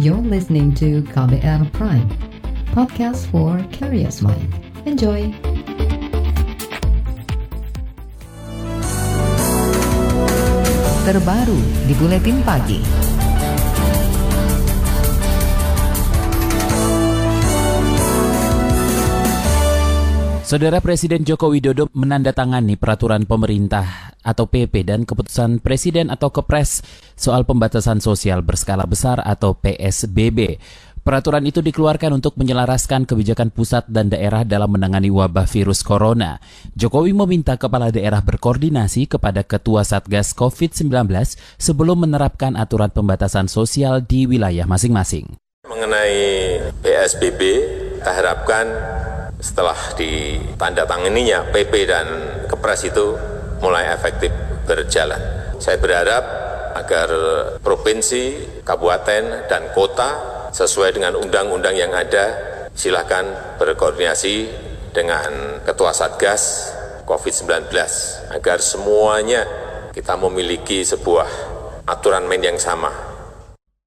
You're listening to KBR Prime, podcast for curious mind. Enjoy! Terbaru di Buletin Pagi. Saudara Presiden Joko Widodo menandatangani peraturan pemerintah atau PP dan keputusan Presiden atau Kepres soal pembatasan sosial berskala besar atau PSBB. Peraturan itu dikeluarkan untuk menyelaraskan kebijakan pusat dan daerah dalam menangani wabah virus corona. Jokowi meminta kepala daerah berkoordinasi kepada Ketua Satgas COVID-19 sebelum menerapkan aturan pembatasan sosial di wilayah masing-masing. Mengenai PSBB, kita harapkan setelah ditandatanganinya PP dan Kepres itu mulai efektif berjalan. Saya berharap agar provinsi, kabupaten, dan kota sesuai dengan undang-undang yang ada, silakan berkoordinasi dengan Ketua Satgas COVID-19 agar semuanya kita memiliki sebuah aturan main yang sama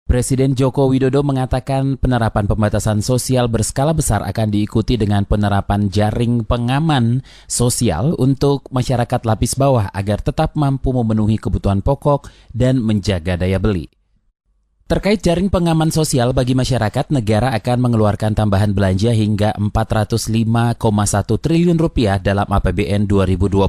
Presiden Joko Widodo mengatakan penerapan pembatasan sosial berskala besar akan diikuti dengan penerapan jaring pengaman sosial untuk masyarakat lapis bawah agar tetap mampu memenuhi kebutuhan pokok dan menjaga daya beli. Terkait jaring pengaman sosial bagi masyarakat, negara akan mengeluarkan tambahan belanja hingga 405,1 triliun rupiah dalam APBN 2020.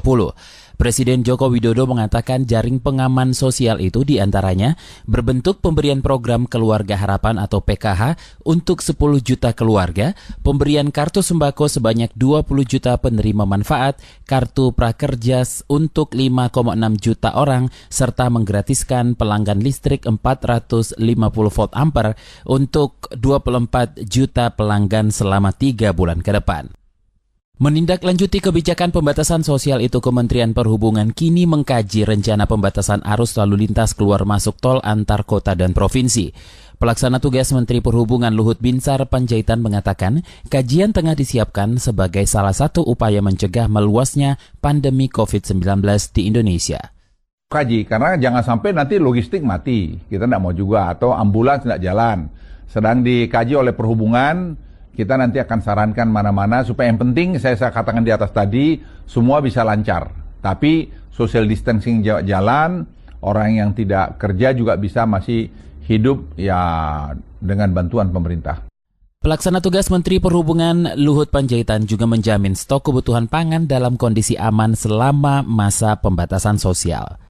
Presiden Joko Widodo mengatakan jaring pengaman sosial itu di antaranya berbentuk pemberian program Keluarga Harapan atau PKH untuk 10 juta keluarga, pemberian kartu sembako sebanyak 20 juta penerima manfaat, kartu prakerja untuk 5,6 juta orang, serta menggratiskan pelanggan listrik 450 volt ampere untuk 24 juta pelanggan selama 3 bulan ke depan. Menindaklanjuti kebijakan pembatasan sosial itu Kementerian Perhubungan kini mengkaji rencana pembatasan arus lalu lintas keluar masuk tol antar kota dan provinsi. Pelaksana tugas Menteri Perhubungan Luhut Binsar Panjaitan mengatakan kajian tengah disiapkan sebagai salah satu upaya mencegah meluasnya pandemi COVID-19 di Indonesia. Kaji, karena jangan sampai nanti logistik mati, kita tidak mau juga, atau ambulans tidak jalan. Sedang dikaji oleh Perhubungan, kita nanti akan sarankan mana-mana supaya yang penting saya, saya katakan di atas tadi semua bisa lancar. Tapi social distancing jalan, orang yang tidak kerja juga bisa masih hidup ya dengan bantuan pemerintah. Pelaksana tugas Menteri Perhubungan Luhut Panjaitan juga menjamin stok kebutuhan pangan dalam kondisi aman selama masa pembatasan sosial.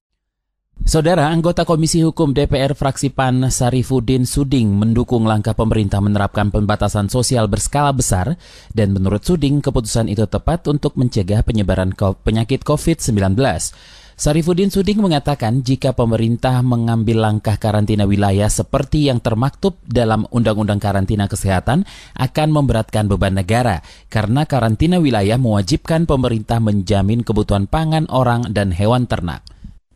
Saudara anggota Komisi Hukum DPR fraksi PAN Sarifudin Suding mendukung langkah pemerintah menerapkan pembatasan sosial berskala besar dan menurut Suding keputusan itu tepat untuk mencegah penyebaran penyakit COVID-19. Sarifudin Suding mengatakan jika pemerintah mengambil langkah karantina wilayah seperti yang termaktub dalam Undang-Undang Karantina Kesehatan akan memberatkan beban negara karena karantina wilayah mewajibkan pemerintah menjamin kebutuhan pangan orang dan hewan ternak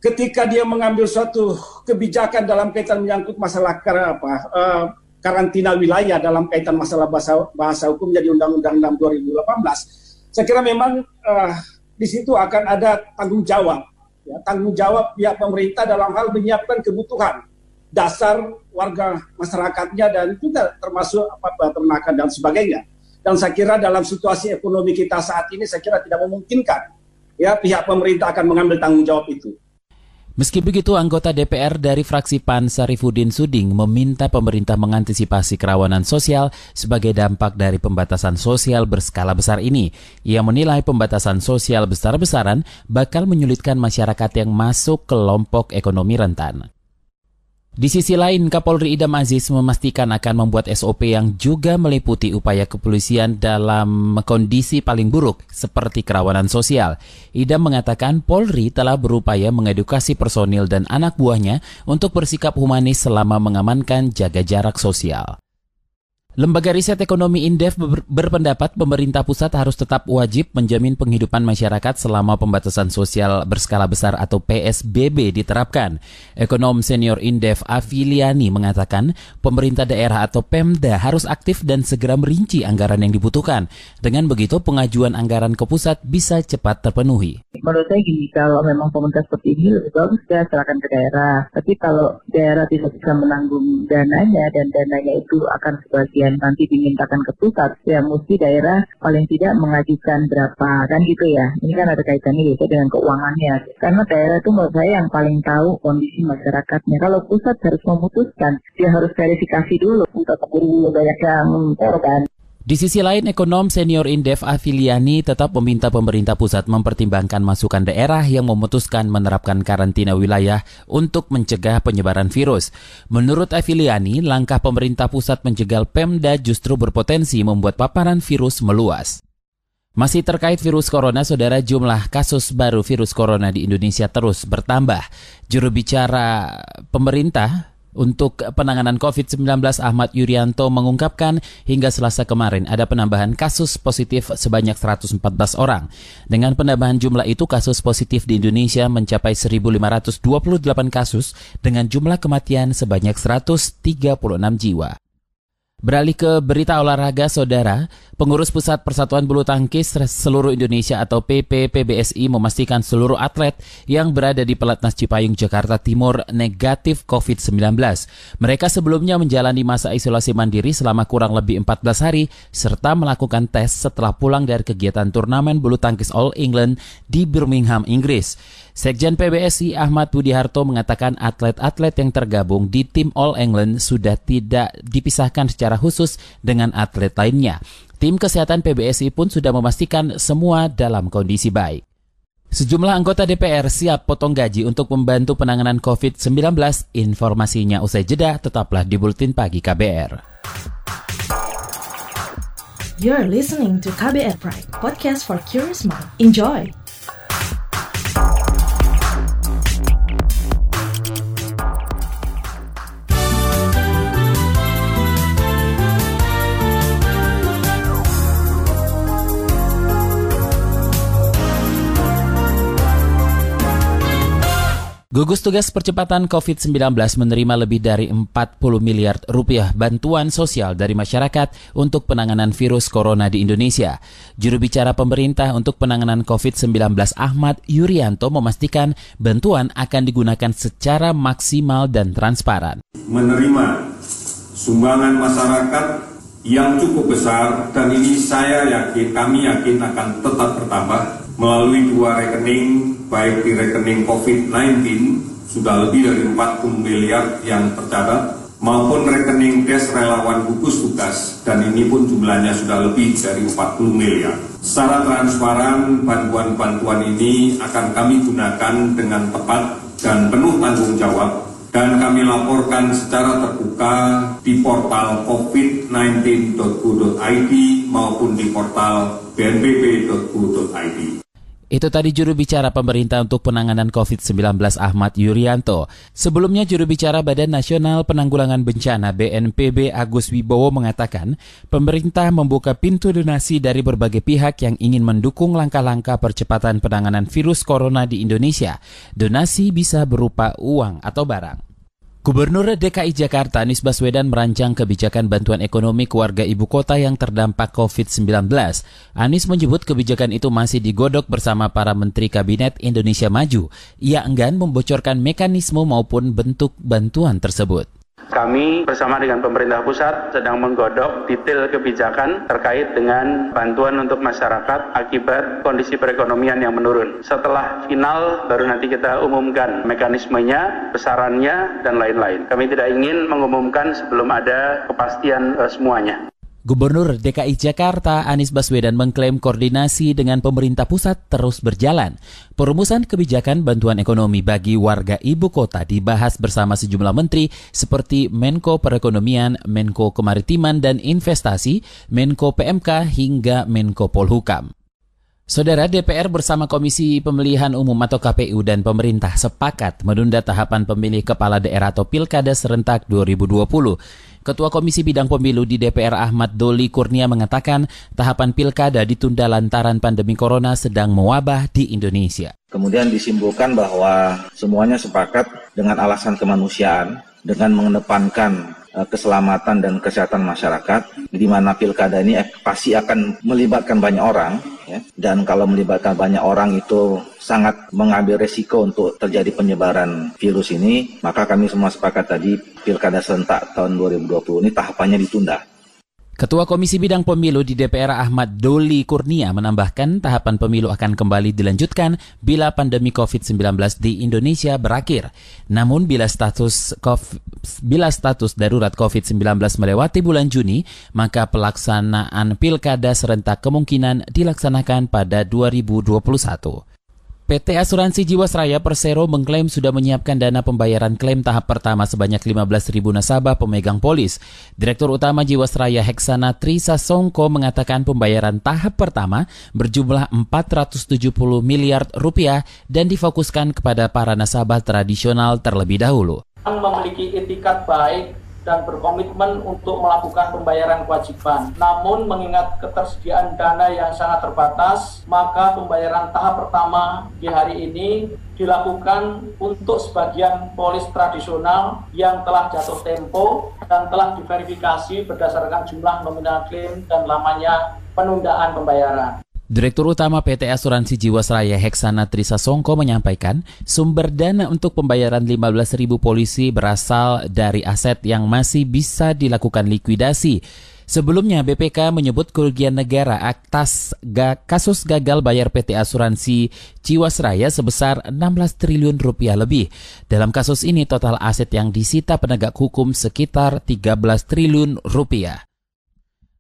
ketika dia mengambil suatu kebijakan dalam kaitan menyangkut masalah apa, uh, karantina wilayah dalam kaitan masalah bahasa, bahasa hukum jadi Undang-Undang 6 2018, saya kira memang uh, di situ akan ada tanggung jawab, ya, tanggung jawab pihak pemerintah dalam hal menyiapkan kebutuhan dasar warga masyarakatnya dan juga termasuk apa peternakan dan sebagainya. Dan saya kira dalam situasi ekonomi kita saat ini saya kira tidak memungkinkan ya pihak pemerintah akan mengambil tanggung jawab itu. Meski begitu, anggota DPR dari fraksi PAN Sarifudin Suding meminta pemerintah mengantisipasi kerawanan sosial sebagai dampak dari pembatasan sosial berskala besar ini. Ia menilai pembatasan sosial besar-besaran bakal menyulitkan masyarakat yang masuk kelompok ekonomi rentan. Di sisi lain, Kapolri Idam Aziz memastikan akan membuat SOP yang juga meliputi upaya kepolisian dalam kondisi paling buruk seperti kerawanan sosial. Idam mengatakan Polri telah berupaya mengedukasi personil dan anak buahnya untuk bersikap humanis selama mengamankan jaga jarak sosial. Lembaga Riset Ekonomi Indef berpendapat pemerintah pusat harus tetap wajib menjamin penghidupan masyarakat selama pembatasan sosial berskala besar atau PSBB diterapkan. Ekonom senior Indef Afiliani mengatakan pemerintah daerah atau Pemda harus aktif dan segera merinci anggaran yang dibutuhkan. Dengan begitu pengajuan anggaran ke pusat bisa cepat terpenuhi. Menurut saya gini, kalau memang pemerintah seperti ini lebih bagus ya serahkan ke daerah. Tapi kalau daerah tidak bisa menanggung dananya dan dananya itu akan sebagai kemudian nanti dimintakan ke pusat, ya mesti daerah paling tidak mengajukan berapa kan gitu ya. Ini kan ada kaitannya juga dengan keuangannya. Karena daerah itu menurut saya yang paling tahu kondisi masyarakatnya. Kalau pusat harus memutuskan, dia harus verifikasi dulu untuk keburu banyak yang korban. Di sisi lain, ekonom senior Indef Afiliani tetap meminta pemerintah pusat mempertimbangkan masukan daerah yang memutuskan menerapkan karantina wilayah untuk mencegah penyebaran virus. Menurut Afiliani, langkah pemerintah pusat menjegal Pemda justru berpotensi membuat paparan virus meluas. Masih terkait virus corona, saudara jumlah kasus baru virus corona di Indonesia terus bertambah. Juru bicara pemerintah untuk penanganan COVID-19 Ahmad Yuryanto mengungkapkan hingga selasa kemarin ada penambahan kasus positif sebanyak 114 orang. Dengan penambahan jumlah itu kasus positif di Indonesia mencapai 1.528 kasus dengan jumlah kematian sebanyak 136 jiwa. Beralih ke berita olahraga, saudara. Pengurus Pusat Persatuan Bulu Tangkis seluruh Indonesia atau PPPBSI memastikan seluruh atlet yang berada di Pelatnas Cipayung, Jakarta Timur negatif COVID-19. Mereka sebelumnya menjalani masa isolasi mandiri selama kurang lebih 14 hari serta melakukan tes setelah pulang dari kegiatan turnamen bulu tangkis All England di Birmingham, Inggris. Sekjen PBSI Ahmad Budi Harto mengatakan atlet-atlet yang tergabung di tim All England sudah tidak dipisahkan secara khusus dengan atlet lainnya. Tim kesehatan PBSI pun sudah memastikan semua dalam kondisi baik. Sejumlah anggota DPR siap potong gaji untuk membantu penanganan COVID-19. Informasinya usai jeda, tetaplah di Bulletin Pagi KBR. You're listening to KBR Pride, podcast for curious mind. Enjoy! Gugus Tugas Percepatan COVID-19 menerima lebih dari 40 miliar rupiah bantuan sosial dari masyarakat untuk penanganan virus corona di Indonesia. Juru bicara pemerintah untuk penanganan COVID-19 Ahmad Yuryanto memastikan bantuan akan digunakan secara maksimal dan transparan. Menerima sumbangan masyarakat yang cukup besar dan ini saya yakin, kami yakin akan tetap bertambah melalui dua rekening baik di rekening COVID-19 sudah lebih dari 40 miliar yang tercatat maupun rekening cash relawan gugus tugas dan ini pun jumlahnya sudah lebih dari 40 miliar. Secara transparan bantuan-bantuan ini akan kami gunakan dengan tepat dan penuh tanggung jawab dan kami laporkan secara terbuka di portal covid19.go.id maupun di portal bnpb.go.id. Itu tadi juru bicara pemerintah untuk penanganan COVID-19 Ahmad Yuryanto. Sebelumnya juru bicara Badan Nasional Penanggulangan Bencana BNPB Agus Wibowo mengatakan, pemerintah membuka pintu donasi dari berbagai pihak yang ingin mendukung langkah-langkah percepatan penanganan virus corona di Indonesia. Donasi bisa berupa uang atau barang. Gubernur DKI Jakarta Anies Baswedan merancang kebijakan bantuan ekonomi keluarga ibu kota yang terdampak COVID-19. Anies menyebut kebijakan itu masih digodok bersama para menteri kabinet Indonesia Maju. Ia enggan membocorkan mekanisme maupun bentuk bantuan tersebut. Kami bersama dengan pemerintah pusat sedang menggodok detail kebijakan terkait dengan bantuan untuk masyarakat akibat kondisi perekonomian yang menurun. Setelah final baru nanti kita umumkan mekanismenya, besarannya, dan lain-lain. Kami tidak ingin mengumumkan sebelum ada kepastian uh, semuanya. Gubernur DKI Jakarta Anies Baswedan mengklaim koordinasi dengan pemerintah pusat terus berjalan. Perumusan kebijakan bantuan ekonomi bagi warga ibu kota dibahas bersama sejumlah menteri seperti Menko Perekonomian, Menko Kemaritiman dan Investasi, Menko PMK hingga Menko Polhukam. Saudara DPR bersama Komisi Pemilihan Umum atau KPU dan pemerintah sepakat menunda tahapan pemilih kepala daerah atau pilkada serentak 2020. Ketua Komisi Bidang Pemilu di DPR Ahmad Doli Kurnia mengatakan tahapan pilkada ditunda lantaran pandemi corona sedang mewabah di Indonesia. Kemudian disimpulkan bahwa semuanya sepakat dengan alasan kemanusiaan dengan mengedepankan keselamatan dan kesehatan masyarakat, di mana pilkada ini pasti akan melibatkan banyak orang, ya. dan kalau melibatkan banyak orang itu sangat mengambil resiko untuk terjadi penyebaran virus ini, maka kami semua sepakat tadi pilkada serentak tahun 2020 ini tahapannya ditunda. Ketua Komisi Bidang Pemilu di DPR Ahmad Doli Kurnia menambahkan tahapan pemilu akan kembali dilanjutkan bila pandemi COVID-19 di Indonesia berakhir. Namun bila status bila status darurat COVID-19 melewati bulan Juni, maka pelaksanaan pilkada serentak kemungkinan dilaksanakan pada 2021. PT Asuransi Jiwasraya Persero mengklaim sudah menyiapkan dana pembayaran klaim tahap pertama sebanyak 15.000 nasabah pemegang polis. Direktur Utama Jiwasraya Heksana Trisa Songko mengatakan pembayaran tahap pertama berjumlah 470 miliar rupiah dan difokuskan kepada para nasabah tradisional terlebih dahulu. Memiliki etikat baik dan berkomitmen untuk melakukan pembayaran kewajiban. Namun mengingat ketersediaan dana yang sangat terbatas, maka pembayaran tahap pertama di hari ini dilakukan untuk sebagian polis tradisional yang telah jatuh tempo dan telah diverifikasi berdasarkan jumlah nominal klaim dan lamanya penundaan pembayaran. Direktur Utama PT Asuransi Jiwasraya Heksana Trisa Songko menyampaikan sumber dana untuk pembayaran 15.000 polisi berasal dari aset yang masih bisa dilakukan likuidasi. Sebelumnya BPK menyebut kerugian negara atas kasus gagal bayar PT Asuransi Jiwasraya sebesar 16 triliun rupiah lebih. Dalam kasus ini total aset yang disita penegak hukum sekitar 13 triliun rupiah.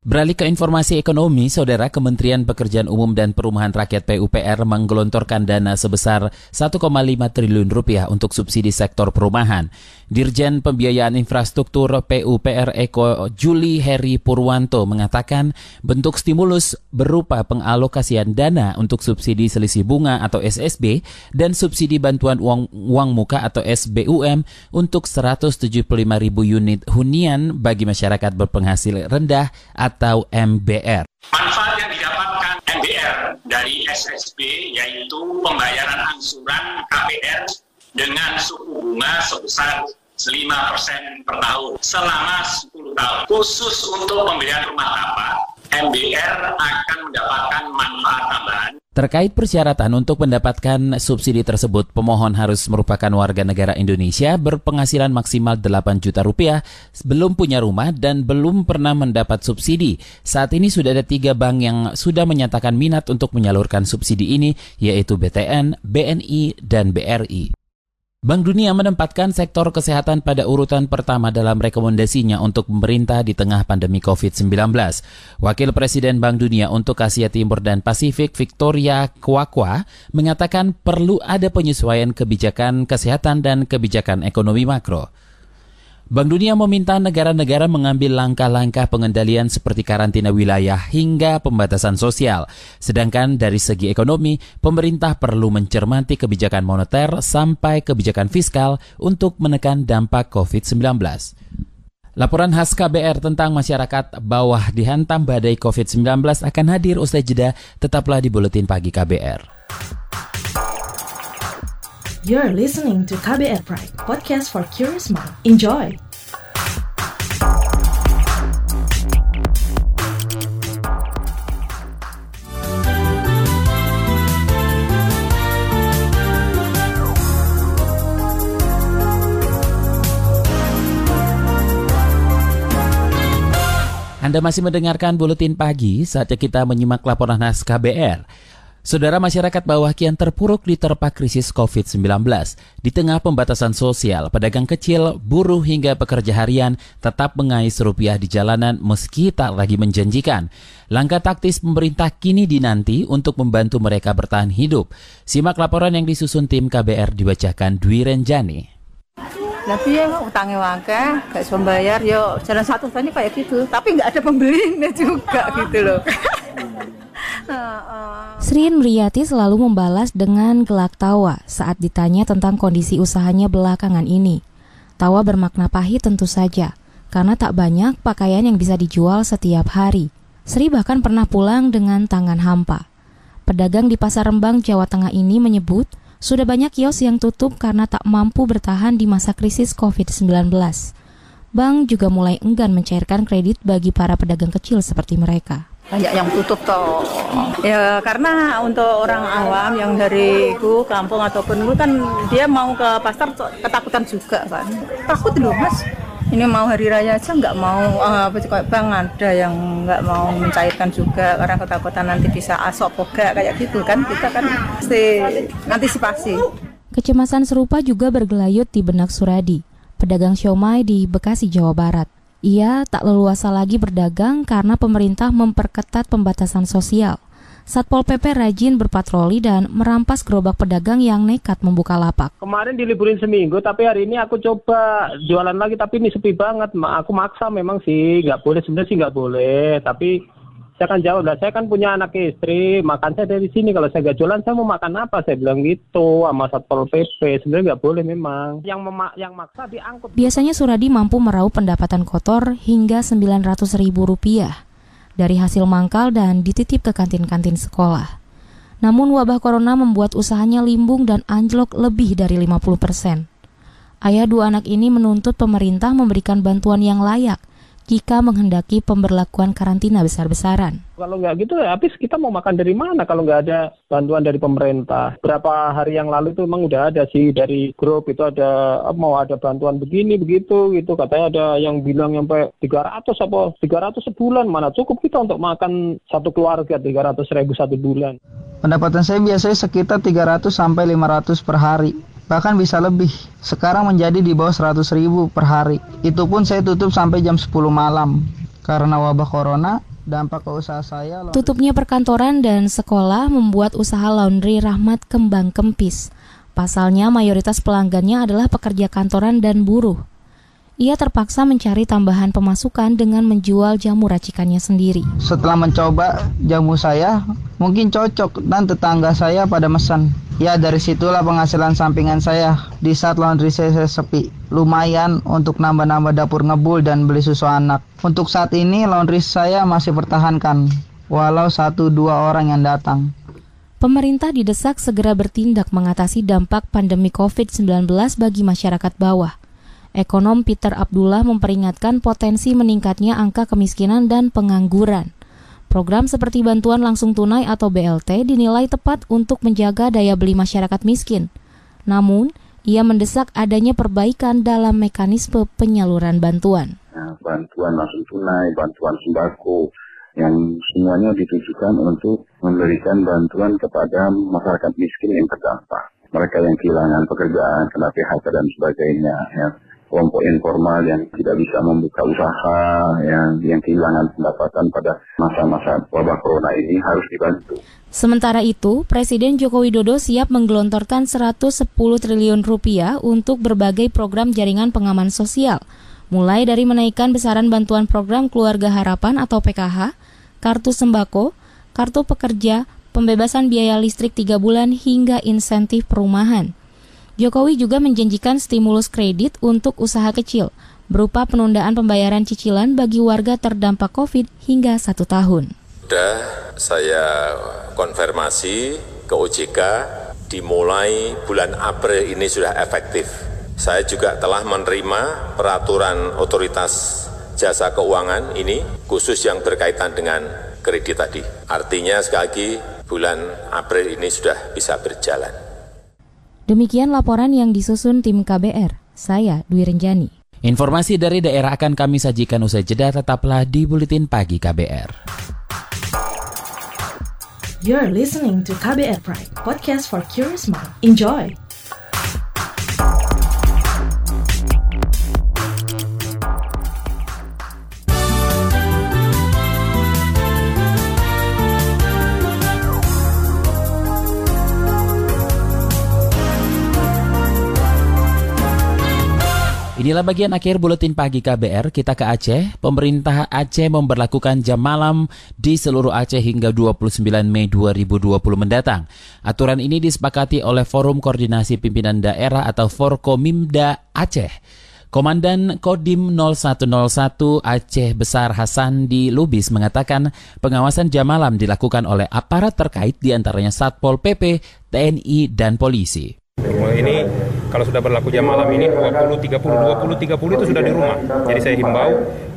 Beralih ke informasi ekonomi, Saudara Kementerian Pekerjaan Umum dan Perumahan Rakyat PUPR menggelontorkan dana sebesar 1,5 triliun rupiah untuk subsidi sektor perumahan. Dirjen Pembiayaan Infrastruktur PUPR Eko Juli Heri Purwanto mengatakan bentuk stimulus berupa pengalokasian dana untuk subsidi selisih bunga atau SSB dan subsidi bantuan uang, uang muka atau SBUM untuk 175 ribu unit hunian bagi masyarakat berpenghasil rendah atau MBR. Manfaat yang didapatkan MBR dari SSB yaitu pembayaran angsuran KPR dengan suku bunga sebesar 5% per tahun selama 10 tahun. Khusus untuk pembelian rumah tapak, MBR akan mendapatkan manfaat tambahan. Terkait persyaratan untuk mendapatkan subsidi tersebut, pemohon harus merupakan warga negara Indonesia berpenghasilan maksimal 8 juta rupiah, belum punya rumah dan belum pernah mendapat subsidi. Saat ini sudah ada tiga bank yang sudah menyatakan minat untuk menyalurkan subsidi ini, yaitu BTN, BNI, dan BRI. Bank Dunia menempatkan sektor kesehatan pada urutan pertama dalam rekomendasinya untuk pemerintah di tengah pandemi COVID-19. Wakil Presiden Bank Dunia untuk Asia Timur dan Pasifik Victoria Kwakwa mengatakan perlu ada penyesuaian kebijakan kesehatan dan kebijakan ekonomi makro. Bank Dunia meminta negara-negara mengambil langkah-langkah pengendalian seperti karantina wilayah hingga pembatasan sosial. Sedangkan dari segi ekonomi, pemerintah perlu mencermati kebijakan moneter sampai kebijakan fiskal untuk menekan dampak COVID-19. Laporan khas KBR tentang masyarakat bawah dihantam badai COVID-19 akan hadir usai jeda. Tetaplah di Buletin Pagi KBR. You're listening to KBR Pride, podcast for curious mind. Enjoy! Anda masih mendengarkan Buletin Pagi, saatnya kita menyimak laporan khas KBR. Saudara masyarakat bawah kian terpuruk di terpa krisis COVID-19. Di tengah pembatasan sosial, pedagang kecil, buruh hingga pekerja harian tetap mengais rupiah di jalanan meski tak lagi menjanjikan. Langkah taktis pemerintah kini dinanti untuk membantu mereka bertahan hidup. Simak laporan yang disusun tim KBR dibacakan Dwi Renjani. Tapi ya utangnya wangke, gak bisa yo jalan satu tadi kayak gitu. Tapi nggak ada pembelinya juga gitu loh. Sri Nuriyati selalu membalas dengan gelak tawa saat ditanya tentang kondisi usahanya belakangan ini. Tawa bermakna pahit tentu saja, karena tak banyak pakaian yang bisa dijual setiap hari. Sri bahkan pernah pulang dengan tangan hampa. Pedagang di Pasar Rembang, Jawa Tengah ini menyebut sudah banyak kios yang tutup karena tak mampu bertahan di masa krisis COVID-19. Bank juga mulai enggan mencairkan kredit bagi para pedagang kecil seperti mereka banyak yang tutup toh. Ya karena untuk orang awam yang dari ku kampung ataupun ku kan dia mau ke pasar ketakutan juga kan. Takut loh mas. Ini mau hari raya aja nggak mau uh, apa kayak bang ada yang nggak mau mencairkan juga karena ketakutan nanti bisa asok poga kayak gitu kan. Kita kan mesti antisipasi. Kecemasan serupa juga bergelayut di benak Suradi, pedagang siomay di Bekasi, Jawa Barat. Ia tak leluasa lagi berdagang karena pemerintah memperketat pembatasan sosial. Satpol PP rajin berpatroli dan merampas gerobak pedagang yang nekat membuka lapak. Kemarin diliburin seminggu, tapi hari ini aku coba jualan lagi, tapi ini sepi banget. Aku maksa memang sih, nggak boleh sebenarnya sih nggak boleh, tapi saya kan jawab lah, saya kan punya anak istri, makan saya dari sini. Kalau saya nggak jualan, saya mau makan apa? Saya bilang gitu sama satpol pp. Sebenarnya nggak boleh memang. Yang mema yang maksa diangkut. Biasanya Suradi mampu meraup pendapatan kotor hingga 900 ribu rupiah dari hasil mangkal dan dititip ke kantin-kantin sekolah. Namun wabah corona membuat usahanya limbung dan anjlok lebih dari 50 persen. Ayah dua anak ini menuntut pemerintah memberikan bantuan yang layak jika menghendaki pemberlakuan karantina besar-besaran. Kalau nggak gitu ya habis kita mau makan dari mana kalau nggak ada bantuan dari pemerintah. Berapa hari yang lalu itu memang udah ada sih dari grup itu ada mau ada bantuan begini begitu gitu katanya ada yang bilang sampai 300 apa 300 sebulan mana cukup kita untuk makan satu keluarga 300 ribu satu bulan. Pendapatan saya biasanya sekitar 300 sampai 500 per hari bahkan bisa lebih. Sekarang menjadi di bawah 100 ribu per hari. Itu pun saya tutup sampai jam 10 malam. Karena wabah corona, dampak ke usaha saya... Tutupnya perkantoran dan sekolah membuat usaha laundry Rahmat kembang kempis. Pasalnya mayoritas pelanggannya adalah pekerja kantoran dan buruh. Ia terpaksa mencari tambahan pemasukan dengan menjual jamu racikannya sendiri. Setelah mencoba jamu saya, mungkin cocok dan tetangga saya pada mesan. Ya dari situlah penghasilan sampingan saya di saat laundry saya sepi. Lumayan untuk nambah-nambah dapur ngebul dan beli susu anak. Untuk saat ini laundry saya masih pertahankan, walau satu dua orang yang datang. Pemerintah didesak segera bertindak mengatasi dampak pandemi COVID-19 bagi masyarakat bawah. Ekonom Peter Abdullah memperingatkan potensi meningkatnya angka kemiskinan dan pengangguran. Program seperti bantuan langsung tunai atau BLT dinilai tepat untuk menjaga daya beli masyarakat miskin. Namun, ia mendesak adanya perbaikan dalam mekanisme penyaluran bantuan. Nah, bantuan langsung tunai, bantuan sembako, yang semuanya ditujukan untuk memberikan bantuan kepada masyarakat miskin yang terdampak. Mereka yang kehilangan pekerjaan, kena PHK dan sebagainya. Ya kelompok informal yang tidak bisa membuka usaha, yang yang kehilangan pendapatan pada masa-masa wabah corona ini harus dibantu. Sementara itu, Presiden Joko Widodo siap menggelontorkan 110 triliun rupiah untuk berbagai program jaringan pengaman sosial, mulai dari menaikkan besaran bantuan program Keluarga Harapan atau PKH, kartu sembako, kartu pekerja, pembebasan biaya listrik 3 bulan hingga insentif perumahan. Jokowi juga menjanjikan stimulus kredit untuk usaha kecil berupa penundaan pembayaran cicilan bagi warga terdampak COVID hingga satu tahun. Sudah saya konfirmasi ke OJK dimulai bulan April ini sudah efektif. Saya juga telah menerima peraturan otoritas jasa keuangan ini khusus yang berkaitan dengan kredit tadi. Artinya sekali lagi bulan April ini sudah bisa berjalan. Demikian laporan yang disusun tim KBR. Saya Dwi Renjani. Informasi dari daerah akan kami sajikan usai jeda tetaplah di Buletin Pagi KBR. You're listening to KBR Pride, podcast for curious mind. Enjoy! Inilah bagian akhir buletin pagi KBR. Kita ke Aceh. Pemerintah Aceh memperlakukan jam malam di seluruh Aceh hingga 29 Mei 2020 mendatang. Aturan ini disepakati oleh Forum Koordinasi Pimpinan Daerah atau Forkomimda Aceh. Komandan Kodim 0101 Aceh Besar Hasan di Lubis mengatakan pengawasan jam malam dilakukan oleh aparat terkait di antaranya Satpol PP, TNI, dan polisi. Ini kalau sudah berlaku jam malam ini 20 30 20 30 itu sudah di rumah. Jadi saya himbau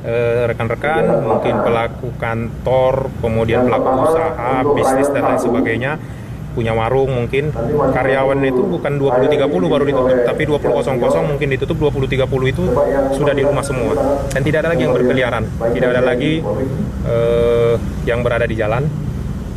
eh, rekan-rekan, eh, mungkin pelaku kantor, kemudian pelaku usaha, bisnis dan lain sebagainya punya warung mungkin karyawan itu bukan 20.30 baru ditutup tapi 20.00 mungkin ditutup 20.30 itu sudah di rumah semua dan tidak ada lagi yang berkeliaran tidak ada lagi uh, yang berada di jalan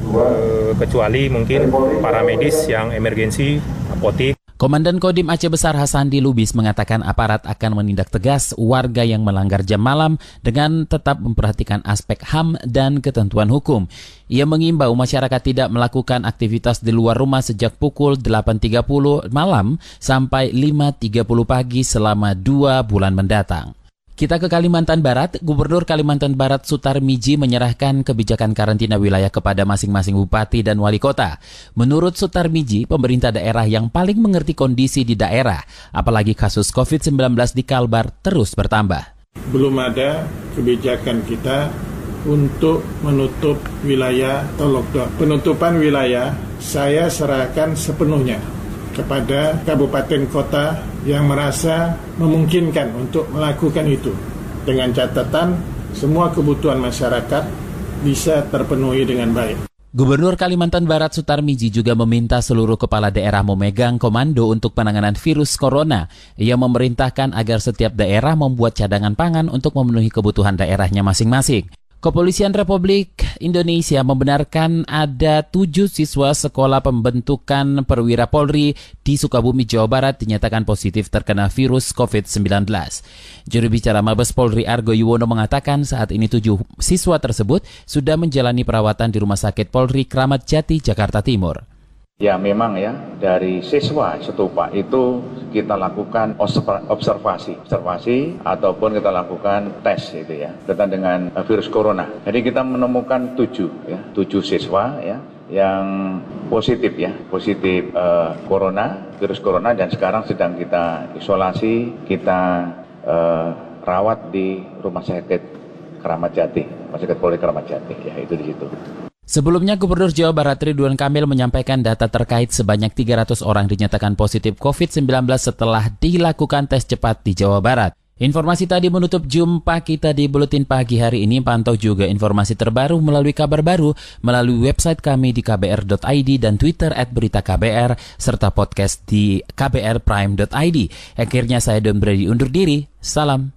uh, kecuali mungkin para medis yang emergensi apotik Komandan Kodim Aceh Besar Hasandi Lubis mengatakan aparat akan menindak tegas warga yang melanggar jam malam dengan tetap memperhatikan aspek HAM dan ketentuan hukum. Ia mengimbau masyarakat tidak melakukan aktivitas di luar rumah sejak pukul 8.30 malam sampai 5.30 pagi selama dua bulan mendatang. Kita ke Kalimantan Barat, Gubernur Kalimantan Barat Sutar Miji menyerahkan kebijakan karantina wilayah kepada masing-masing bupati dan wali kota. Menurut Sutar Miji, pemerintah daerah yang paling mengerti kondisi di daerah, apalagi kasus COVID-19 di Kalbar terus bertambah. Belum ada kebijakan kita untuk menutup wilayah atau lockdown. Penutupan wilayah saya serahkan sepenuhnya kepada kabupaten kota yang merasa memungkinkan untuk melakukan itu dengan catatan semua kebutuhan masyarakat bisa terpenuhi dengan baik. Gubernur Kalimantan Barat Sutarmiji juga meminta seluruh kepala daerah memegang komando untuk penanganan virus corona. Ia memerintahkan agar setiap daerah membuat cadangan pangan untuk memenuhi kebutuhan daerahnya masing-masing. Kepolisian Republik Indonesia membenarkan ada tujuh siswa sekolah pembentukan perwira Polri di Sukabumi, Jawa Barat dinyatakan positif terkena virus COVID-19. Juru bicara Mabes Polri Argo Yuwono mengatakan saat ini tujuh siswa tersebut sudah menjalani perawatan di Rumah Sakit Polri Kramat Jati, Jakarta Timur. Ya memang ya dari siswa setupa itu kita lakukan observasi, observasi ataupun kita lakukan tes itu ya tentang dengan eh, virus corona. Jadi kita menemukan tujuh ya tujuh siswa ya yang positif ya positif uh, corona virus corona dan sekarang sedang kita isolasi kita uh, rawat di rumah sakit Keramat Jati, rumah sakit Polri Keramat Jati ya itu di situ. Sebelumnya Gubernur Jawa Barat Ridwan Kamil menyampaikan data terkait sebanyak 300 orang dinyatakan positif COVID-19 setelah dilakukan tes cepat di Jawa Barat. Informasi tadi menutup jumpa kita di Buletin Pagi hari ini. Pantau juga informasi terbaru melalui kabar baru melalui website kami di kbr.id dan Twitter at berita KBR, serta podcast di kbrprime.id. Akhirnya saya Don Brady undur diri. Salam.